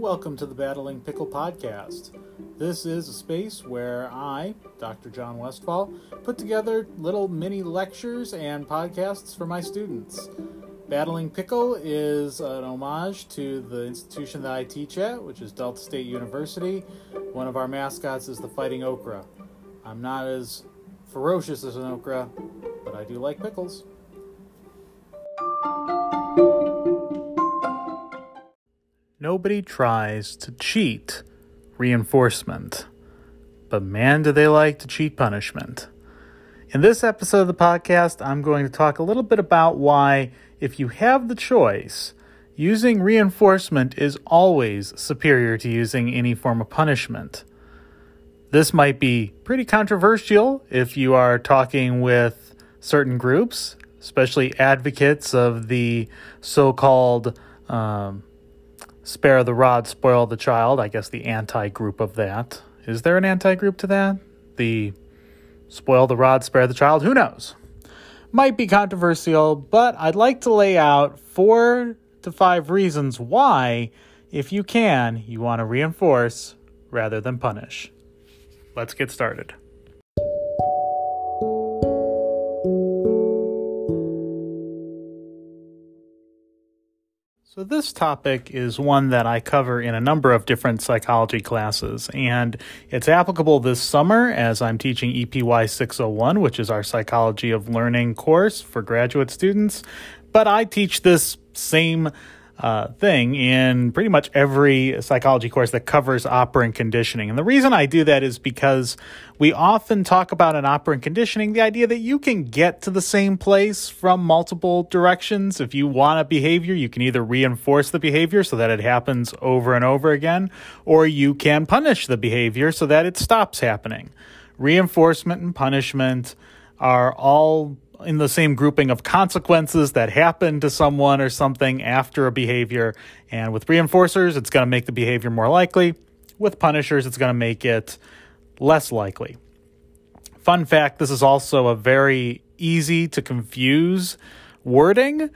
Welcome to the Battling Pickle Podcast. This is a space where I, Dr. John Westfall, put together little mini lectures and podcasts for my students. Battling Pickle is an homage to the institution that I teach at, which is Delta State University. One of our mascots is the Fighting Okra. I'm not as ferocious as an okra, but I do like pickles. Nobody tries to cheat reinforcement, but man, do they like to cheat punishment. In this episode of the podcast, I'm going to talk a little bit about why, if you have the choice, using reinforcement is always superior to using any form of punishment. This might be pretty controversial if you are talking with certain groups, especially advocates of the so called um, spare the rod, spoil the child. I guess the anti group of that. Is there an anti group to that? The spoil the rod, spare the child? Who knows? Might be controversial, but I'd like to lay out four to five reasons why, if you can, you want to reinforce rather than punish. Let's get started. So, this topic is one that I cover in a number of different psychology classes, and it's applicable this summer as I'm teaching EPY 601, which is our Psychology of Learning course for graduate students. But I teach this same uh, thing in pretty much every psychology course that covers operant conditioning. And the reason I do that is because we often talk about in operant conditioning the idea that you can get to the same place from multiple directions. If you want a behavior, you can either reinforce the behavior so that it happens over and over again, or you can punish the behavior so that it stops happening. Reinforcement and punishment are all in the same grouping of consequences that happen to someone or something after a behavior. And with reinforcers, it's going to make the behavior more likely. With punishers, it's going to make it less likely. Fun fact this is also a very easy to confuse wording.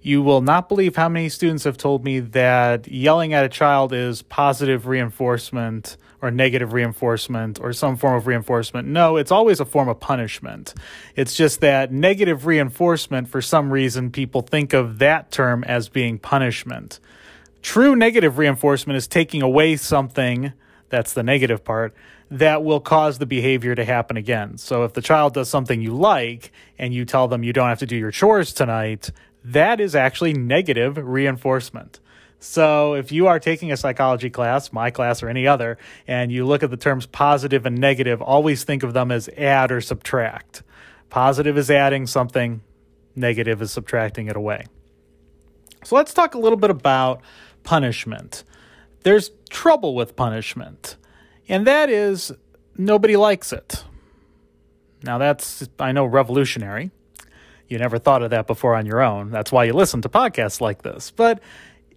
You will not believe how many students have told me that yelling at a child is positive reinforcement or negative reinforcement or some form of reinforcement. No, it's always a form of punishment. It's just that negative reinforcement, for some reason, people think of that term as being punishment. True negative reinforcement is taking away something, that's the negative part, that will cause the behavior to happen again. So if the child does something you like and you tell them you don't have to do your chores tonight, that is actually negative reinforcement. So if you are taking a psychology class, my class or any other, and you look at the terms positive and negative, always think of them as add or subtract. Positive is adding something, negative is subtracting it away. So let's talk a little bit about punishment. There's trouble with punishment, and that is nobody likes it. Now, that's, I know, revolutionary. You never thought of that before on your own. That's why you listen to podcasts like this. But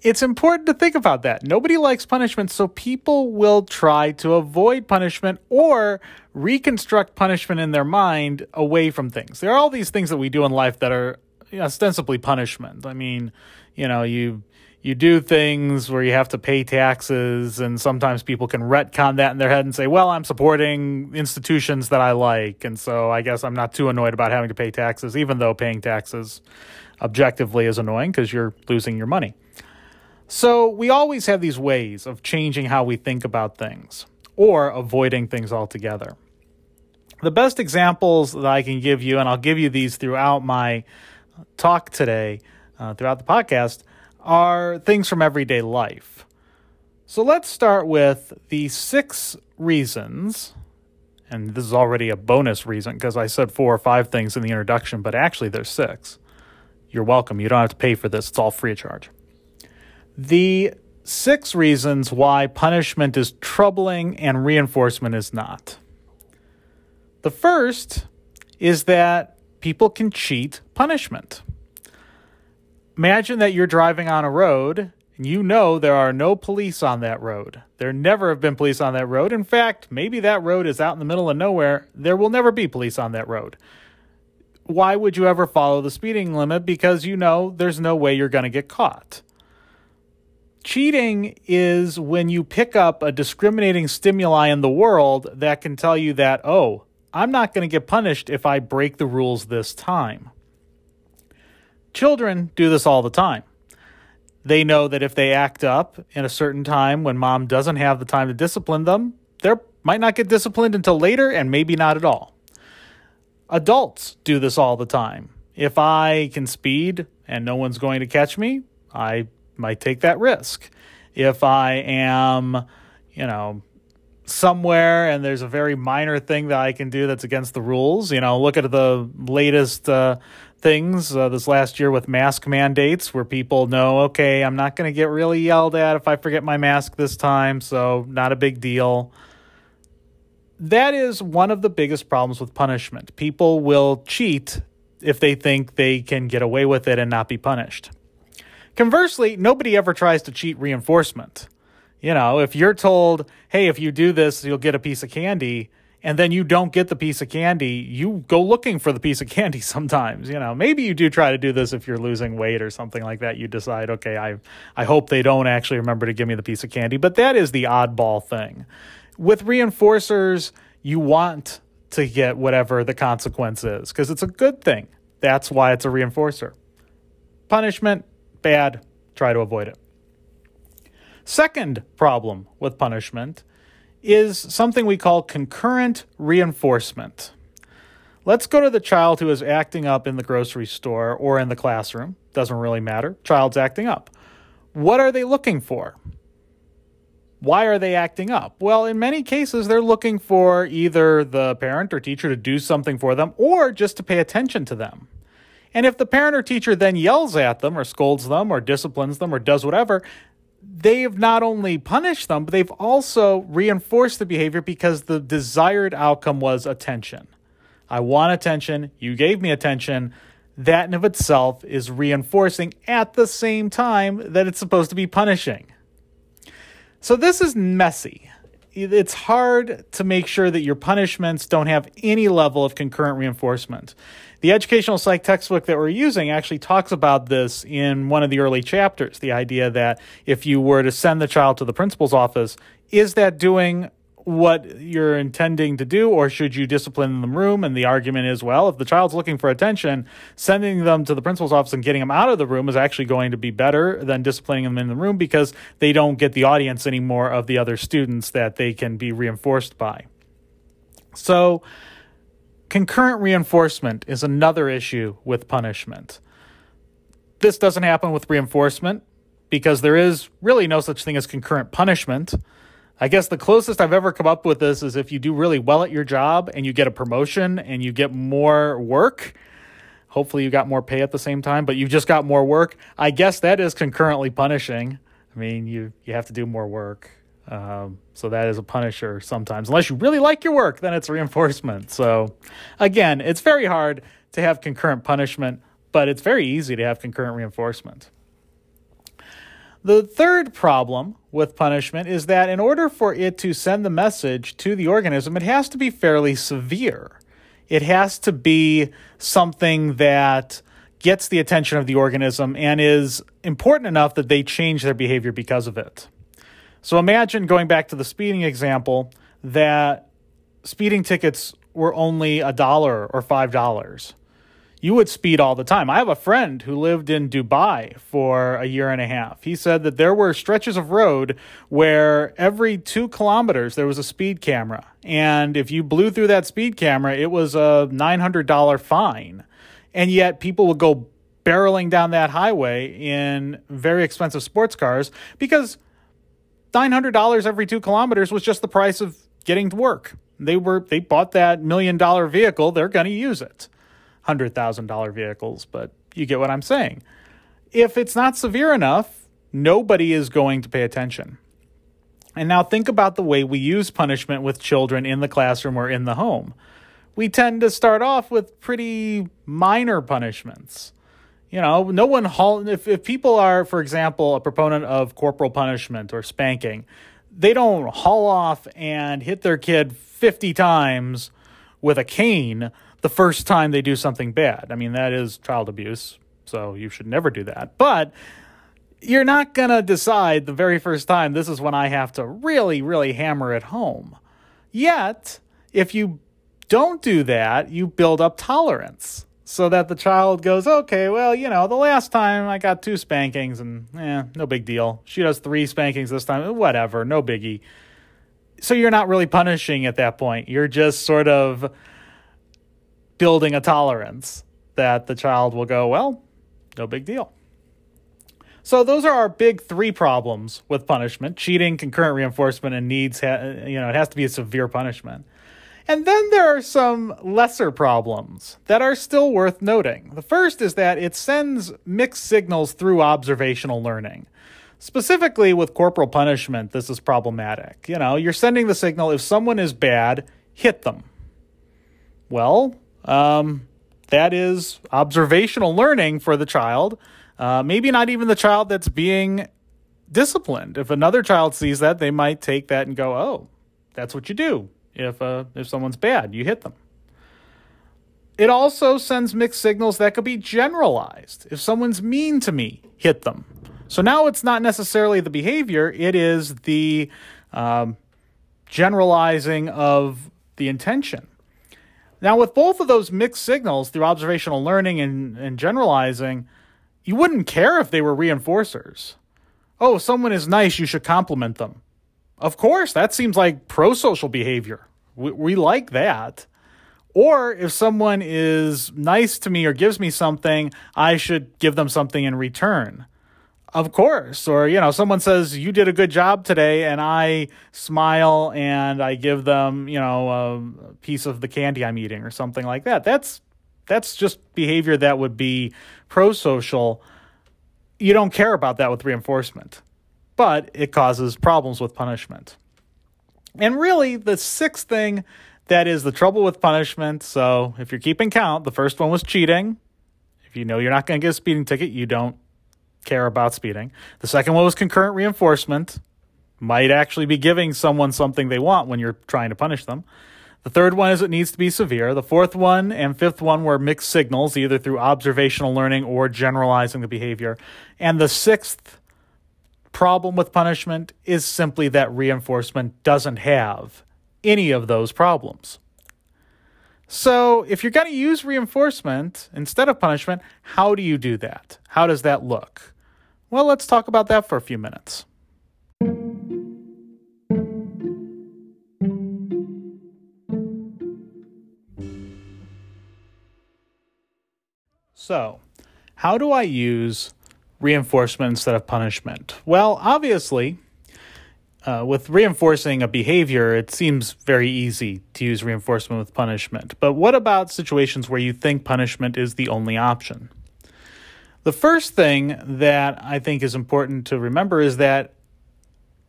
it's important to think about that. Nobody likes punishment, so people will try to avoid punishment or reconstruct punishment in their mind away from things. There are all these things that we do in life that are ostensibly punishment. I mean, you know, you you do things where you have to pay taxes, and sometimes people can retcon that in their head and say, "Well, I'm supporting institutions that I like, and so I guess I'm not too annoyed about having to pay taxes, even though paying taxes objectively is annoying because you're losing your money." So we always have these ways of changing how we think about things or avoiding things altogether. The best examples that I can give you, and I'll give you these throughout my talk today, uh, throughout the podcast, are things from everyday life. So let's start with the six reasons, and this is already a bonus reason because I said four or five things in the introduction, but actually there's six. You're welcome. You don't have to pay for this, it's all free of charge. The six reasons why punishment is troubling and reinforcement is not. The first is that people can cheat punishment. Imagine that you're driving on a road and you know there are no police on that road. There never have been police on that road. In fact, maybe that road is out in the middle of nowhere. There will never be police on that road. Why would you ever follow the speeding limit? Because you know there's no way you're going to get caught. Cheating is when you pick up a discriminating stimuli in the world that can tell you that, oh, I'm not going to get punished if I break the rules this time. Children do this all the time. They know that if they act up in a certain time when mom doesn't have the time to discipline them, they might not get disciplined until later and maybe not at all. Adults do this all the time. If I can speed and no one's going to catch me, I might take that risk. If I am, you know, somewhere and there's a very minor thing that I can do that's against the rules, you know, look at the latest uh, things uh, this last year with mask mandates where people know, okay, I'm not going to get really yelled at if I forget my mask this time, so not a big deal. That is one of the biggest problems with punishment. People will cheat if they think they can get away with it and not be punished. Conversely, nobody ever tries to cheat reinforcement. You know, if you're told, hey, if you do this, you'll get a piece of candy, and then you don't get the piece of candy, you go looking for the piece of candy sometimes. You know, maybe you do try to do this if you're losing weight or something like that. You decide, okay, I, I hope they don't actually remember to give me the piece of candy, but that is the oddball thing. With reinforcers, you want to get whatever the consequence is because it's a good thing. That's why it's a reinforcer. Punishment, bad, try to avoid it. Second problem with punishment is something we call concurrent reinforcement. Let's go to the child who is acting up in the grocery store or in the classroom. Doesn't really matter. Child's acting up. What are they looking for? Why are they acting up? Well, in many cases, they're looking for either the parent or teacher to do something for them or just to pay attention to them. And if the parent or teacher then yells at them or scolds them or disciplines them or does whatever, they've not only punished them, but they've also reinforced the behavior because the desired outcome was attention. I want attention. You gave me attention. That in of itself is reinforcing at the same time that it's supposed to be punishing. So this is messy. It's hard to make sure that your punishments don't have any level of concurrent reinforcement. The educational psych textbook that we're using actually talks about this in one of the early chapters the idea that if you were to send the child to the principal's office, is that doing what you're intending to do, or should you discipline in the room? And the argument is, well, if the child's looking for attention, sending them to the principal's office and getting them out of the room is actually going to be better than disciplining them in the room because they don't get the audience anymore of the other students that they can be reinforced by. So, concurrent reinforcement is another issue with punishment. This doesn't happen with reinforcement because there is really no such thing as concurrent punishment. I guess the closest I've ever come up with this is if you do really well at your job and you get a promotion and you get more work. Hopefully, you got more pay at the same time, but you just got more work. I guess that is concurrently punishing. I mean, you you have to do more work, um, so that is a punisher sometimes. Unless you really like your work, then it's reinforcement. So, again, it's very hard to have concurrent punishment, but it's very easy to have concurrent reinforcement. The third problem with punishment is that in order for it to send the message to the organism, it has to be fairly severe. It has to be something that gets the attention of the organism and is important enough that they change their behavior because of it. So imagine going back to the speeding example that speeding tickets were only a dollar or five dollars you would speed all the time. I have a friend who lived in Dubai for a year and a half. He said that there were stretches of road where every two kilometers there was a speed camera. And if you blew through that speed camera, it was a $900 fine. And yet people would go barreling down that highway in very expensive sports cars because $900 every two kilometers was just the price of getting to work. They were they bought that million dollar vehicle, they're going to use it. $100,000 vehicles, but you get what I'm saying. If it's not severe enough, nobody is going to pay attention. And now think about the way we use punishment with children in the classroom or in the home. We tend to start off with pretty minor punishments. You know, no one haul if if people are, for example, a proponent of corporal punishment or spanking, they don't haul off and hit their kid 50 times with a cane the first time they do something bad. I mean, that is child abuse, so you should never do that. But you're not going to decide the very first time this is when I have to really, really hammer it home. Yet, if you don't do that, you build up tolerance so that the child goes, okay, well, you know, the last time I got two spankings and eh, no big deal. She does three spankings this time, whatever, no biggie. So you're not really punishing at that point. You're just sort of building a tolerance that the child will go, well, no big deal. So those are our big three problems with punishment: cheating, concurrent reinforcement, and needs. you know, it has to be a severe punishment. And then there are some lesser problems that are still worth noting. The first is that it sends mixed signals through observational learning. Specifically with corporal punishment, this is problematic. You know, you're sending the signal if someone is bad, hit them. Well, um, that is observational learning for the child. Uh, maybe not even the child that's being disciplined. If another child sees that, they might take that and go, "Oh, that's what you do if uh, if someone's bad, you hit them. It also sends mixed signals that could be generalized. If someone's mean to me, hit them. So now it's not necessarily the behavior, it is the um, generalizing of the intention. Now, with both of those mixed signals through observational learning and, and generalizing, you wouldn't care if they were reinforcers. Oh, someone is nice, you should compliment them. Of course, that seems like pro social behavior. We, we like that. Or if someone is nice to me or gives me something, I should give them something in return. Of course. Or, you know, someone says, You did a good job today, and I smile and I give them, you know, a piece of the candy I'm eating or something like that. That's that's just behavior that would be pro social. You don't care about that with reinforcement but it causes problems with punishment. And really, the sixth thing that is the trouble with punishment. So, if you're keeping count, the first one was cheating. If you know you're not going to get a speeding ticket, you don't care about speeding. The second one was concurrent reinforcement. Might actually be giving someone something they want when you're trying to punish them. The third one is it needs to be severe. The fourth one and fifth one were mixed signals, either through observational learning or generalizing the behavior. And the sixth problem with punishment is simply that reinforcement doesn't have any of those problems. So, if you're going to use reinforcement instead of punishment, how do you do that? How does that look? Well, let's talk about that for a few minutes. So, how do I use reinforcement instead of punishment? Well, obviously, uh, with reinforcing a behavior, it seems very easy to use reinforcement with punishment. But what about situations where you think punishment is the only option? The first thing that I think is important to remember is that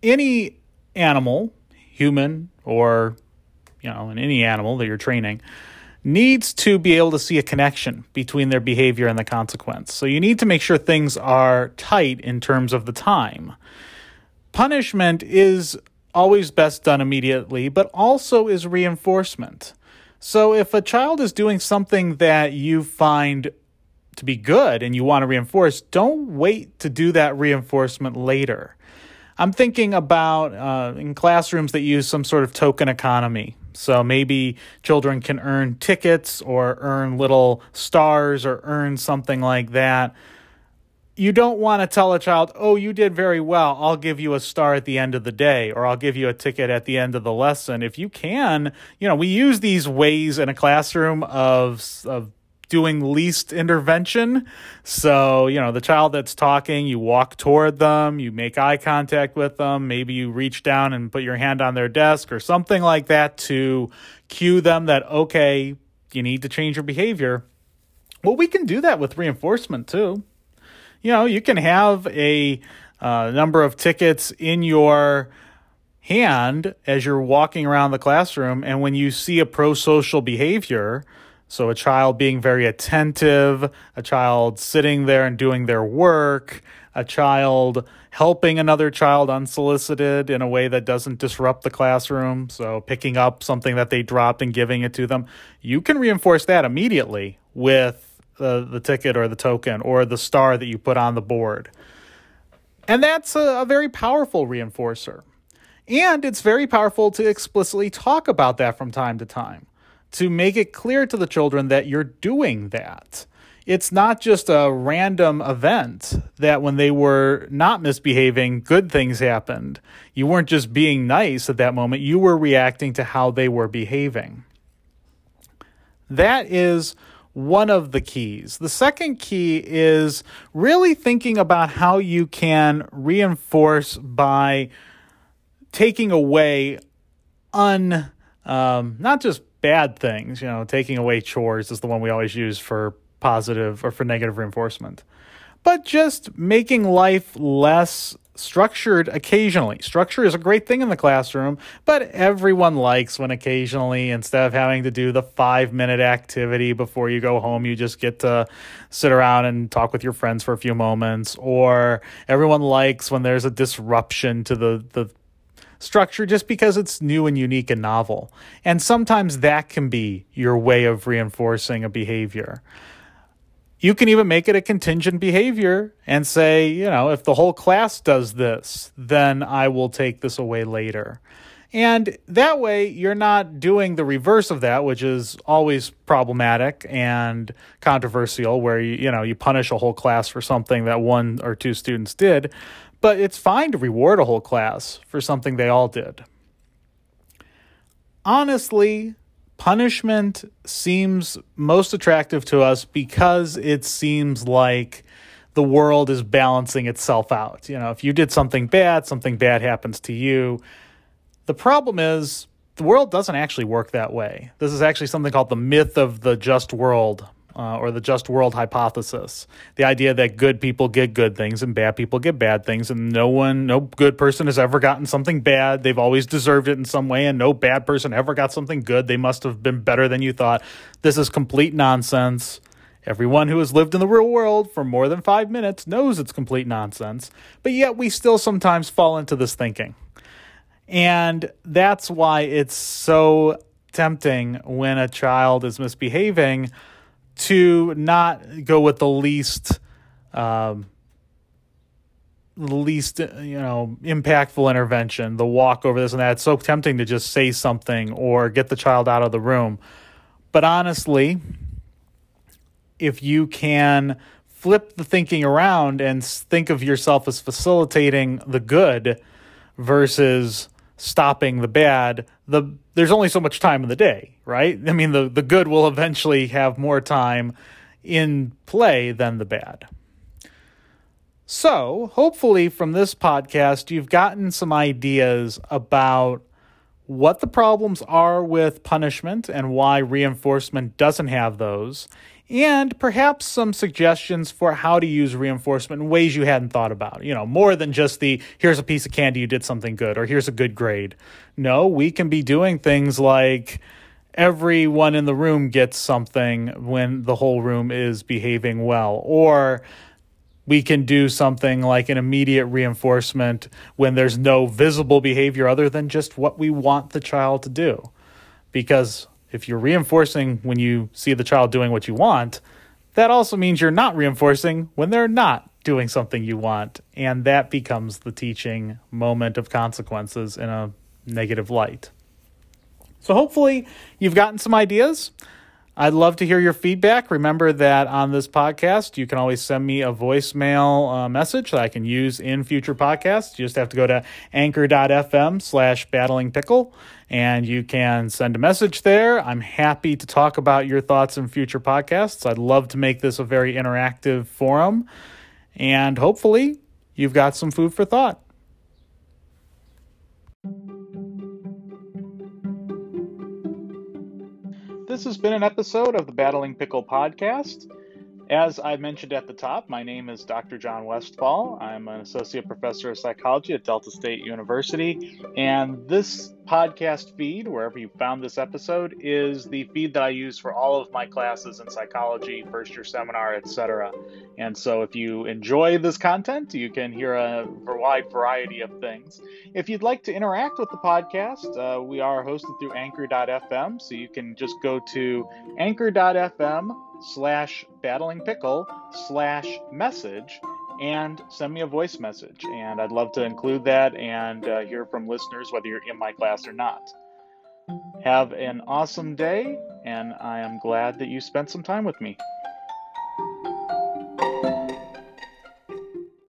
any animal, human or you know, in any animal that you're training, needs to be able to see a connection between their behavior and the consequence. So you need to make sure things are tight in terms of the time. Punishment is always best done immediately, but also is reinforcement. So if a child is doing something that you find to be good and you want to reinforce, don't wait to do that reinforcement later. I'm thinking about uh, in classrooms that use some sort of token economy. So maybe children can earn tickets or earn little stars or earn something like that. You don't want to tell a child, oh, you did very well. I'll give you a star at the end of the day, or I'll give you a ticket at the end of the lesson. If you can, you know, we use these ways in a classroom of, of doing least intervention. So, you know, the child that's talking, you walk toward them, you make eye contact with them, maybe you reach down and put your hand on their desk or something like that to cue them that, okay, you need to change your behavior. Well, we can do that with reinforcement too. You know, you can have a uh, number of tickets in your hand as you're walking around the classroom, and when you see a pro social behavior, so, a child being very attentive, a child sitting there and doing their work, a child helping another child unsolicited in a way that doesn't disrupt the classroom. So, picking up something that they dropped and giving it to them. You can reinforce that immediately with the, the ticket or the token or the star that you put on the board. And that's a, a very powerful reinforcer. And it's very powerful to explicitly talk about that from time to time, to make it clear to the children that you're doing that. It's not just a random event that when they were not misbehaving, good things happened. You weren't just being nice at that moment, you were reacting to how they were behaving. That is one of the keys. The second key is really thinking about how you can reinforce by taking away un um, not just bad things. You know, taking away chores is the one we always use for positive or for negative reinforcement, but just making life less structured occasionally. Structure is a great thing in the classroom, but everyone likes when occasionally, instead of having to do the five minute activity before you go home, you just get to sit around and talk with your friends for a few moments. Or everyone likes when there's a disruption to the, the structure just because it's new and unique and novel. And sometimes that can be your way of reinforcing a behavior. You can even make it a contingent behavior and say, you know, if the whole class does this, then I will take this away later. And that way, you're not doing the reverse of that, which is always problematic and controversial, where you, you know, you punish a whole class for something that one or two students did. But it's fine to reward a whole class for something they all did. Honestly, punishment seems most attractive to us because it seems like the world is balancing itself out. You know, if you did something bad, something bad happens to you. The problem is the world doesn't actually work that way. This is actually something called the myth of the just world uh, or the just world hypothesis. The idea that good people get good things and bad people get bad things, and no one, no good person has ever gotten something bad. They've always deserved it in some way, and no bad person ever got something good. They must have been better than you thought. This is complete nonsense. Everyone who has lived in the real world for more than five minutes knows it's complete nonsense, but yet we still sometimes fall into this thinking. And that's why it's so tempting when a child is misbehaving to not go with the least um, the least you know impactful intervention the walk over this and that. It's so tempting to just say something or get the child out of the room. But honestly if you can flip the thinking around and think of yourself as facilitating the good versus stopping the bad, the there's only so much time in the day, right? I mean, the the good will eventually have more time in play than the bad. So, hopefully from this podcast you've gotten some ideas about what the problems are with punishment and why reinforcement doesn't have those and perhaps some suggestions for how to use reinforcement in ways you hadn't thought about. You know, more than just the here's a piece of candy, you did something good, or here's a good grade. No, we can be doing things like everyone in the room gets something when the whole room is behaving well, or we can do something like an immediate reinforcement when there's no visible behavior other than just what we want the child to do. Because if you're reinforcing when you see the child doing what you want, that also means you're not reinforcing when they're not doing something you want. And that becomes the teaching moment of consequences in a negative light. So hopefully you've gotten some ideas. I'd love to hear your feedback. Remember that on this podcast, you can always send me a voicemail uh, message that I can use in future podcasts. You just have to go to anchor.fm slash battlingpickle and you can send a message there. I'm happy to talk about your thoughts in future podcasts. I'd love to make this a very interactive forum. And hopefully, you've got some food for thought. This has been an episode of the Battling Pickle podcast. As I mentioned at the top, my name is Dr. John Westfall. I'm an associate professor of psychology at Delta State University, and this podcast feed, wherever you found this episode, is the feed that I use for all of my classes in psychology, first year seminar, etc. And so if you enjoy this content, you can hear a wide variety of things. If you'd like to interact with the podcast, uh, we are hosted through anchor.fm, so you can just go to anchor.fm slash battling pickle slash message and send me a voice message. And I'd love to include that and uh, hear from listeners whether you're in my class or not. Have an awesome day, and I am glad that you spent some time with me.